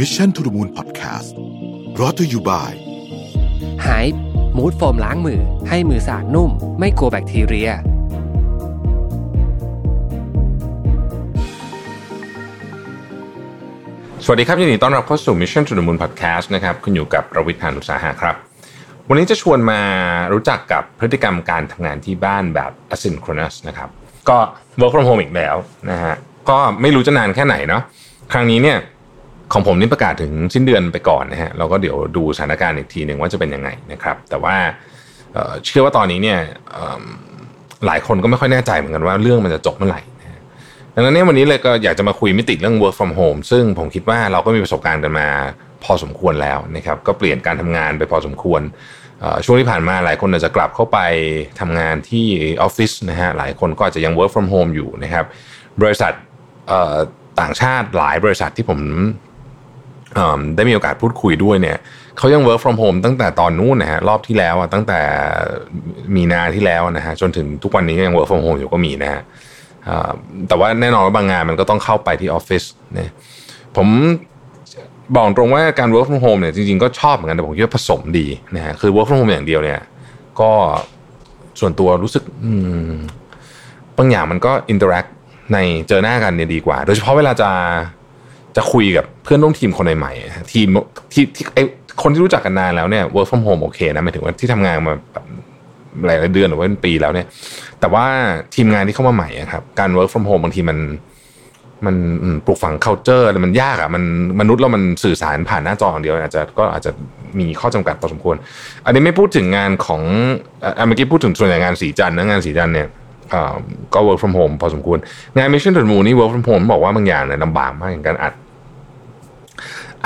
Mission to the Moon Podcast รอ t ธออยู่บ่ายหายมูดโฟมล้างมือ ให้มือสะอาดนุ่ม ไม่กลัวแบคทีเรีย สวัสดีครับยินดีต้อนรับเข้าสู่ Mission to the Moon Podcast นะครับคุณอยู่กับประวิทยานุสาหะครับ วันนี้จะชวนมารู้จักกับพฤติกรรมการทำงานที่บ้านแบบ asynchronous นะครับ ก็ work from home อีกแล้วนะฮะก็ไม่รู้จะนานแค่ไหนเนาะครั้งนี้เนี่ย ของผมนี่ประกาศถึงสิ้นเดือนไปก่อนนะฮะเราก็เดี๋ยวดูสถานการณ์อีกทีหนึ่งว่าจะเป็นยังไงนะครับ แต่ว่าเชื่อว่าตอนนี้เนี่ยหลายคนก็ไม่ค่อยแน่ใจเหมือนกันว่าเรื่องมันจะจบเมื่อไหร่นะดังนั้นเนี่ยวันนี้เลยก็อยากจะมาคุยมิติเรื่อง work from home ซึ่งผมคิดว่าเราก็มีประสบการณ์กันมาพอสมควรแล้วนะครับก็เปลี่ยนการทำงานไปพอสมควรช่วงที่ผ่านมาหลายคนอาจจะกลับเข้าไปทำงานที่ออฟฟิศนะฮะหลายคนก็อาจจะยัง work from home อยู่นะครับบริษัทต่างชาติหลายบริษัทที่ผม ได้มีโอกาสพูดคุยด้วยเนี่ยเขายัง work from home ตั้งแต่ตอนนู้นนะฮะรอบที่แล้วอะตั้งแต่มีนาที่แล้วนะฮะจนถึงทุกวันนี้ยัง work from home อยู่ก็มีนะฮะแต่ว่าแน่นอนว่าบางงานมันก็ต้องเข้าไปที่ออฟฟิศเนี่ยผมบอกตรงว่าการ work from home เนี่ยจริงๆก็ชอบเหมือนกันแต่ผมคิดว่าผสมดีนะฮะคือ work from home อย่างเดียวเนี่ยก็ส่วนตัวรู้สึกบางอย่างมันก็ interact ในเจอหน้ากันเนี่ยดีกว่า โดยเฉพาะเวลาจะ จะคุยกับเพื่อนร่วมทีมคนใหม่ๆทีมที่ที่ไอคนที่รู้จักกันนานแล้วเนี่ย work from home โอเคนะหมายถึงว่าที่ทำงานมาแบบหลายเดือนหรือว่าเป็นปีแล้วเนี่ย แต่ว่าทีมงานที่เข้ามาใหม่ครับ การ work from home บางทีมันมันปลูกฝัง culture มันยากอะมันมนุษย์เรามันสื่อสารผ่านหน้าจออย่างเดียวอาจจะก็อาจจะมีข้อจำกัดพอสมควร อันนี้ไม่พูดถึงงานของอะเมื่อกี้พูดถึงส่วนใหญ่งานสีจันนะงานสีจันเนี่ยอ่าก็ work from home พอสมควร งาน Mission to the Moon นี่ work from home บอกว่าบางอย่างเนี่ยลำบากมากอย่างการอัด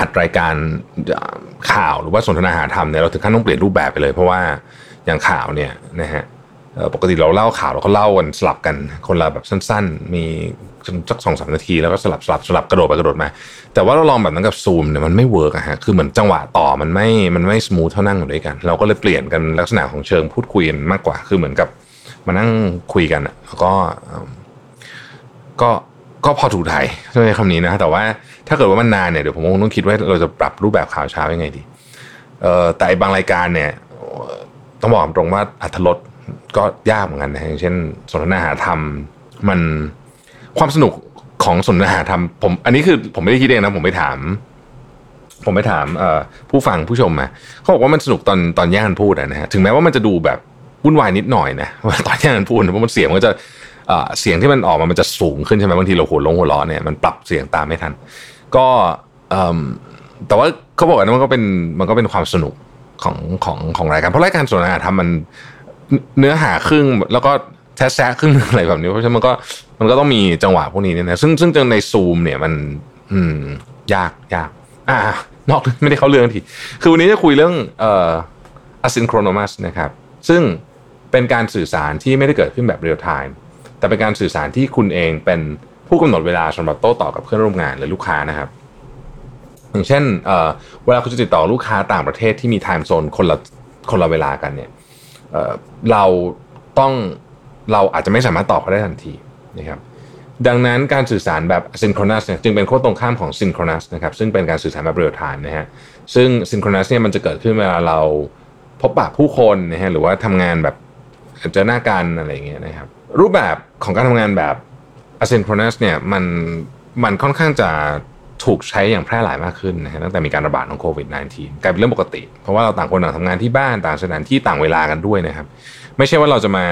อัดรายการข่าวหรือว่าสนทนาหาธรรมเนี่ยเราถึงขั้นต้องเปลี่ยนรูปแบบไปเลย เพราะว่าอย่างข่าวเนี่ยนะฮะปกติเราเล่าข่าวเราก็เล่ากันสลับกันคนละแบบสั้น ๆ มีสักสองสามนาทีแล้วก็สลับสลับสลับกระโดดไปกระโดดมา แต่ว่าเราลองแบบนั้นกับซูมเนี่ยมันไม่ work อะฮะคือเหมือนจังหวะต่อมันไม่มันไม่ smooth เท่านั่งอยู่ด้วยกัน เราก็เลยเปลี่ยนกันลักษณะของเชิงพูดคุยมากกว่า คือเหมือนกับมานั่งคุยกันแล้วก็ก็ ก็พอถูกไทยใช่ไหมคำนี้นะแต่ว่าถ้าเกิดว่ามันนานเนี่ยเดี๋ยวผมคงต้องคิดว่าเราจะปรับรูปแบบข่าวเช้ายังไงดีเอ่อแต่บางรายการเนี่ยต้องบอกตรงว่าอรรถรสก็ยากเหมือนกันนะอย่างเช่น สนทนาหาธรรมมันความสนุกของสนทนาหาธรรมผม อันนี้คือผมไม่ได้คิดเองนะผมไปถาม ผมไปถามเอผู้ฟังผู้ชมมาเขาบอกว่ามันสนุกตอนตอนแย่งกันพูดนะฮะถึงแม้ว่ามันจะดูแบบวุ่นวายนิดหน่อยนะว่าตอนแย่งกันพูดเพราะมันเสียงมันจะ เสียงที่มันออกมามันจะสูงขึ้นใช่ไหมบางทีเราหัวลงหัวล้อเนี่ยมันปรับเสียงตามไม่ทัน ก็แต่ว่าเขาบอกว่ามันก็เป็นมันก็เป็นความสนุกของของของรายการเพราะรายการสนทนาธรรมมันเนื้อหาครึ่งแล้วก็แทะแซะครึ่งอะไรแบบนี้เพราะฉะนั้นมันก็มันก็ต้องมีจังหวะพวกนี้เนี่ยนะซึ่งซึ่งในซูมเนี่ยมันอืมยากยากอ่านอกไม่ได้เข้าเรื่องทีคือวันนี้จะคุยเรื่องเอ่อ asynchronous นะครับ ซึ่งเป็นการสื่อสารที่ไม่ได้เกิดขึ้นแบบเรียลไทม์ แต่เป็นการสื่อสารที่คุณเองเป็นผู้กำหนดเวลาสำหรับโต้ตอบกับเพื่อนร่วมงานหรือลูกค้านะครับ อย่างเช่นเเวลาคุณจะติดต่อลูกค้าต่างประเทศที่มีไทม์โซนคนละคนละเวลากันเนี่ยเเราต้องเราอาจจะไม่สามารถตอบเขาได้ทันทีนะครับดังนั้นการสื่อสารแบบ synchronous เนี่ยจึงเป็นขั้วตรงข้ามของ synchronous นะครับซึ่งเป็นการสื่อสารแบบ real time นะฮะซึ่ง synchronous เนี่ยมันจะเกิดขึ้นเวลาเราพบปะผู้คนนะฮะหรือว่าทำงานแบบ เจอหน้ากันอะไรอย่างเงี้ยนะครับ รูปแบบของการทำงานแบบ asynchronous เนี่ยมันมันค่อนข้างจะถูกใช้อย่างแพร่หลายมากขึ้นนะฮะตั้งแต่มีการระบาดของโควิด -19 กลายเป็นเรื่องปกติ เพราะว่าเราต่างคนต่างทำงานที่บ้านต่างสถานที่ต่างเวลากันด้วยนะครับ ไม่ใช่ว่าเราจะมา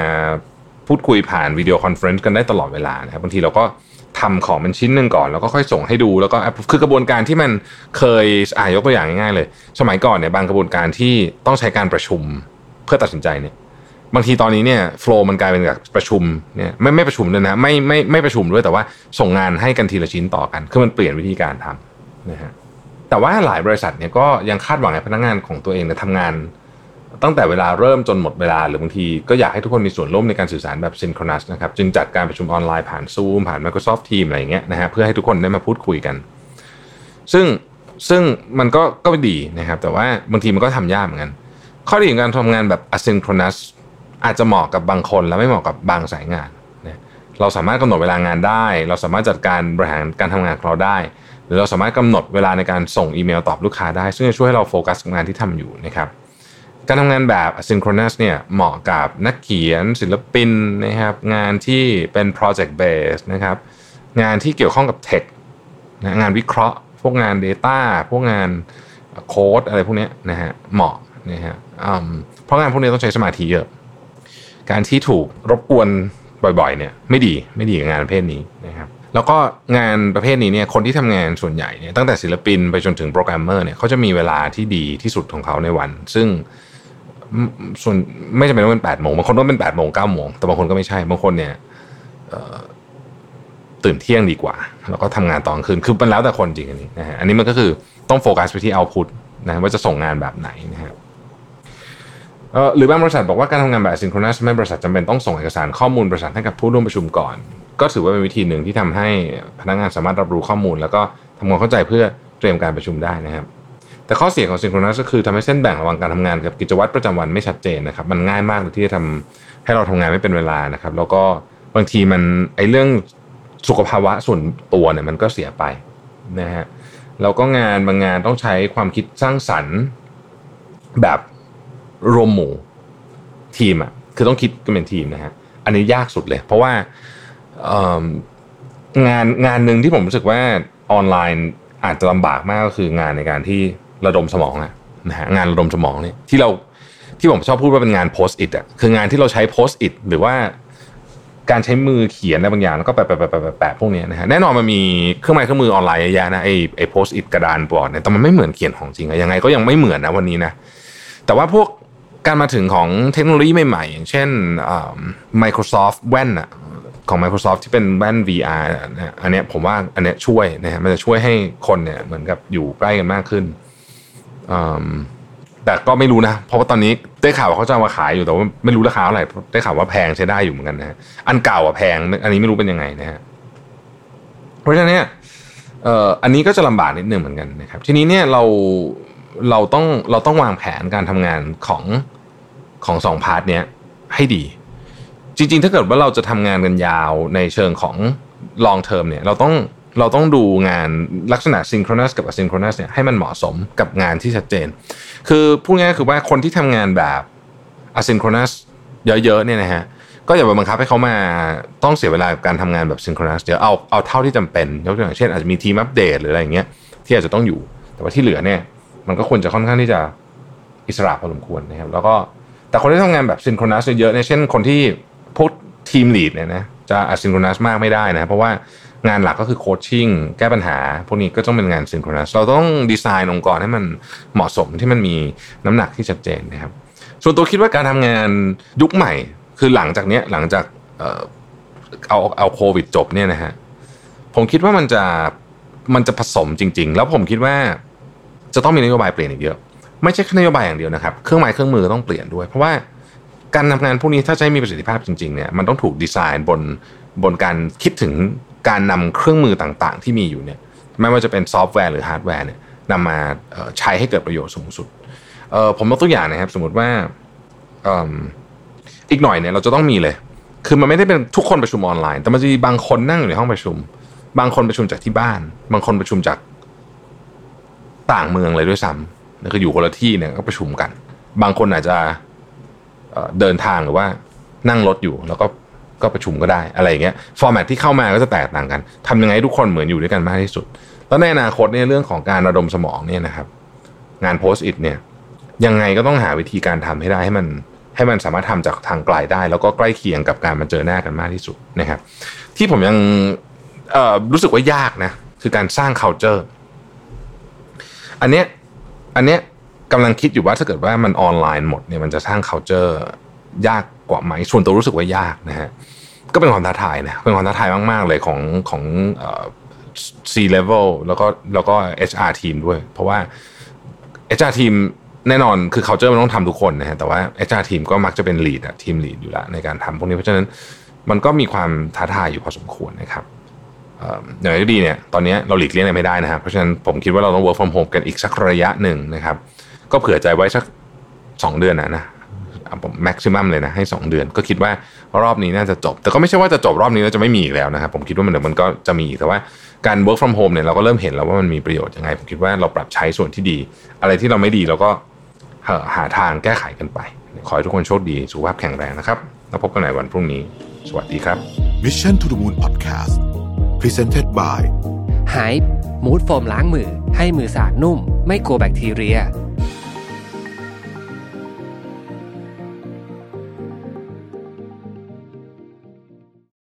พูดคุยผ่าน video conference กันได้ตลอดเวลานะครับบางทีเราก็ทำของเป็นชิ้นหนึ่งก่อน แล้วก็ค่อยส่งให้ดูแล้วก็คือกระบวนการที่มันเคยอ่ายกตัวอย่างง่ายๆเลย สมัยก่อนเนี่ยบางกระบวนการที่ต้องใช้การประชุมเพื่อตัดสินใจเนี่ย บางทีตอนนี้เนี่ยโฟล์มันกลายเป็นแบบประชุมเนี่ยไม่ไม่ประชุมด้วยนะไม่ไม่ไม่ประชุมด้วยแต่ว่าส่งงานให้กันทีละชิ้นต่อกันคือมันเปลี่ยนวิธีการทำนะฮะแต่ว่าหลายบริษัทเนี่ยก็ยังคาดหวังให้พนักงานของตัวเองเนี่ยทำงาน ตั้งแต่เวลาเริ่มจนหมดเวลาหรือบางทีก็อยากให้ทุกคนมีส่วนร่วมในการสื่อสารแบบ synchronous นะครับจึงจัดการประชุมออนไลน์ผ่าน Zoom ผ่าน Microsoft Teams อะไรอย่างเงี้ยนะฮะเพื่อให้ทุกคนได้มาพูดคุยกัน ซึ่งซึ่งมันก็ก็ดีนะครับแต่ว่าบางทีมันก็ทำยากเหมือนกันข้อดีของการทำงานแบบ asynchronous อาจจะเหมาะกับบางคนและไม่เหมาะกับบางสายงานนะเราสามารถกำหนดเวลางานได้ เราสามารถจัดการบริหารการทำงานของเราได้ หรือเราสามารถกำหนดเวลาในการส่งอีเมลตอบลูกค้าได้ ซึ่งจะช่วยให้เราโฟกัสกับงานที่ทำอยู่นะครับการทำงานแบบ asynchronous เนี่ยเหมาะกับนักเขียนศิลปินนะครับงานที่เป็น project based นะครับงานที่เกี่ยวข้องกับ tech นะงานวิเคราะห์ พวกงาน Data พวกงานโค้ดอะไรพวกนี้นะฮะเหมาะนะฮะเพราะงานพวกนี้ต้องใช้สมาธิเยอะ การที่ถูกรบกวนบ่อยๆเนี่ยไม่ดีไม่ดีกับงานประเภทนี้นะครับแล้วก็งานประเภทนี้เนี่ยคนที่ทำงานส่วนใหญ่เนี่ยตั้งแต่ศิลปินไปจนถึงโปรแกรมเมอร์เนี่ยเขาจะมีเวลาที่ดีที่สุดของเขาในวัน ซึ่งส่วนไม่จำเป็นต้องเป็นแปดโมงบางคนต้องเป็นแปดโมงเก้าโมงแต่บางคนก็ไม่ใช่บางคนเนี่ยตื่นเที่ยงดีกว่า แล้วก็ทำงานตอนคืนคือมันแล้วแต่คนจริงอันนี้นะฮะอันนี้มันก็คือต้องโฟกัสไปที่เอาพุตนะว่าจะส่งงานแบบไหนนะฮะเอ่อ หรือบางบริษัทบอกว่าการทำงานแบบ asynchronous ไม่บริษัทจำเป็นต้องส่งเอกสารข้อมูลบริษัทให้กับผู้ร่วมประชุมก่อน ก็ถือว่าเป็นวิธีหนึ่งที่ทำให้พนักงานสามารถรับรู้ข้อมูล แล้วก็ทำความเข้าใจเพื่อเตรียมการประชุมได้นะครับแต่ข้อเสียของ synchronous ก็คือทำให้เส้นแบ่งระหว่างการทำงานกับกิจวัตรประจำวันไม่ชัดเจนนะครับมันง่ายมากที่จะทำให้เราทำงานไม่เป็นเวลานะครับ แล้วก็บางทีมันไอเรื่องสุขภาวะส่วนตัวเนี่ยมันก็เสียไปนะฮะแล้วก็งานบางงานต้องใช้ความคิดสร้างสรรค์แบบ รวมหมู่ทีมอะคือต้องคิดกันเป็นทีมนะฮะอันนี้ยากสุดเลย เพราะว่างานงานหนึ่งที่ผมรู้สึกว่าออนไลน์อาจจะลำบากมากก็คืองานในการที่ระดมสมองอะนะฮะงานระดมสมองเนี่ยที่เราที่ผมชอบพูดว่าเป็นงาน Post-it อะคืองานที่เราใช้ Post-it หรือว่าการใช้มือเขียนอะไรบางอย่างแล้วก็แปะแปะแปะแปะแปะพวกนี้นะฮะแน่นอนมันมีเครื่องไม้เครื่องมือออนไลน์เยอะแยะนะไอไอ Post-it กระดานบอร์ดเนี่ยแต่มันไม่เหมือนเขียนของจริงอะยังไงก็ยังไม่เหมือนนะวันนี้นะแต่ว่าพวก การมาถึงของเทคโนโลยีใหม่ๆ อย่างเช่น Microsoft แว่นอะของ Microsoft ที่เป็นแว่น VR นะอันนี้ผมว่าอันนี้ช่วยนะฮะมันจะช่วยให้คนเนี่ยเหมือนกับอยู่ใกล้กันมากขึ้น แต่ก็ไม่รู้นะ เพราะว่าตอนนี้ได้ข่าวว่าเขาจะมาขายอยู่แต่ว่าไม่รู้ราคาเท่าไหร่ได้ข่าวว่าแพงใช้ได้อยู่เหมือนกันนะฮะอันเก่าอะแพง อันนี้ไม่รู้เป็นยังไงนะฮะเพราะฉะนั้นเนี่ยอันนี้ก็จะลำบากนิดนึงเหมือนกันนะครับ ทีนี้เนี่ยเราเราต้องเราต้องวางแผนการทำงานของ ของสองพาร์ทเนี้ยให้ดี จริง ๆ ถ้าเกิดว่าเราจะทำงานกันยาวในเชิงของ long term เนี่ยเราต้องเราต้องดูงานลักษณะ synchronous กับ asynchronous เนี่ยให้มันเหมาะสมกับงานที่ชัดเจน คือพูดง่ายๆคือว่าคนที่ทำงานแบบ asynchronous เยอะๆเนี่ยนะฮะก็อย่าไปบังคับให้เขามาต้องเสียเวลากับการทำงานแบบ synchronous เดี๋ยวเอาเอาเท่าที่จำเป็นยกตัวอย่างเช่น อาจจะมีทีมอัปเดตหรืออะไรอย่างเงี้ยที่อาจจะต้องอยู่ แต่ว่าที่เหลือเนี่ยมันก็ควรจะค่อนข้างที่จะอิสระพอสมควรนะครับแล้วก็ แต่คนที่ทำงานแบบ synchronous เยอะๆเนี่ยเช่นคนที่พวกทีมลีดเนี่ยนะจะ asynchronous มากไม่ได้นะเพราะว่างานหลักก็คือโคชชิ่งแก้ปัญหา พวกนี้ก็ต้องเป็นงาน synchronous เราต้องดีไซน์องค์กรให้มันเหมาะสมที่มันมีน้ำหนักที่ชัดเจนนะครับส่วนตัวคิดว่าการทำงานยุคใหม่ คือหลังจากเนี้ยหลังจากเอ่อเอาเอาโควิดจบเนี่ยนะฮะผมคิดว่ามันจะมันจะผสมจริง ๆ แล้วผมคิดว่าจะต้องมีนโยบายเปลี่ยนอีกเยอะ ไม่ใช่แค่นโยบายอย่างเดียวนะครับ เครื่องไม้เครื่องมือต้องเปลี่ยนด้วย เพราะว่าการทำงานพวกนี้ถ้าจะให้มีประสิทธิภาพจริงๆเนี่ยมันต้องถูกดีไซน์บนบนการคิดถึงการนำเครื่องมือต่างๆ ที่มีอยู่เนี่ยไม่ว่าจะเป็นซอฟต์แวร์หรือฮาร์ดแวร์เนี่ยนำมาใช้ให้เกิดประโยชน์สูงสุดผมยกตัวอย่างนะครับ สมมติว่าอีกหน่อยเนี่ยเราจะต้องมีเลย คือมันไม่ได้เป็นทุกคนประชุมออนไลน์ แต่มันจะมีบางคนนั่งอยู่ในห้องประชุม บางคนประชุมจากที่บ้าน บางคนประชุมจากต่างเมืองเลยด้วยซ้ำ แล้วก็อยู่คนละที่เนี่ยก็ประชุมกัน บางคนอาจจะเดินทางหรือว่านั่งรถอยู่แล้วก็ก็ประชุมก็ได้อะไรอย่างเงี้ยฟอร์แมตที่เข้ามาก็จะแตกต่างกันทำยังไงทุกคนเหมือนอยู่ด้วยกันมากที่สุด แล้วในอนาคตเนี่ยเรื่องของการระดมสมองเนี่ยนะครับ งานโพสต์อิทเนี่ยยังไงก็ต้องหาวิธีการทำให้ได้ให้มันให้มันสามารถทำจากทางไกลได้ แล้วก็ใกล้เคียงกับการมาเจอหน้ากันมากที่สุดนะครับ ที่ผมยังรู้สึกว่ายากนะคือการสร้าง culture อันเนี้ย อันเนี้ยกำลังคิดอยู่ว่าถ้าเกิดว่ามันออนไลน์หมดเนี่ยมันจะสร้าง culture ยากกว่าไหมส่วนตัวรู้สึกว่ายากนะฮะก็เป็นความท้าทายนะเป็นความท้าทายมาก ๆ เลยของของเอ่อ C level แล้วก็แล้วก็ HR ทีมด้วย เพราะว่า HR ทีมแน่นอนคือ culture มันต้องทำทุกคนนะฮะแต่ว่า HR ทีมก็มักจะเป็น lead อะทีม lead อยู่ล้วในการทำพวกนี้เพราะฉะนั้นมันก็มีความท้าทายอยู่พอสมควรนะครับ อย่างไรก็ดีเนี่ยตอนนี้เราหลีกเลี่ยงอะไรไม่ได้นะครับเพราะฉะนั้นผมคิดว่าเราต้อง work from home กันอีกสักระยะหนึ่งนะครับ ก็เผื่อใจไว้สักสองเดือนนะนะผมแม็กซิมัมเลยนะให้ 2 เดือน ก็คิดว่ารอบนี้น่าจะจบ แต่ก็ไม่ใช่ว่าจะจบรอบนี้แล้วจะไม่มีอีกแล้วนะครับผมคิดว่ามันเดี๋ยวมันก็จะมีอีกแต่ว่าการ work from home เนี่ยเราก็เริ่มเห็นแล้วว่ามันมีประโยชน์ยังไง ผมคิดว่าเราปรับใช้ส่วนที่ดี อะไรที่เราไม่ดีเราก็หาทางแก้ไขกันไปขอให้ทุกคนโชคดีสุขภาพแข็งแรงนะครับแล้วพบกันใหม่วันพรุ่งนี้ สวัสดีครับ Mission to the Moon Podcast Presented by ไฮมูดโฟมล้างมือ ให้มือสะอาดนุ่ม ไม่กลัวแบคทีเรีย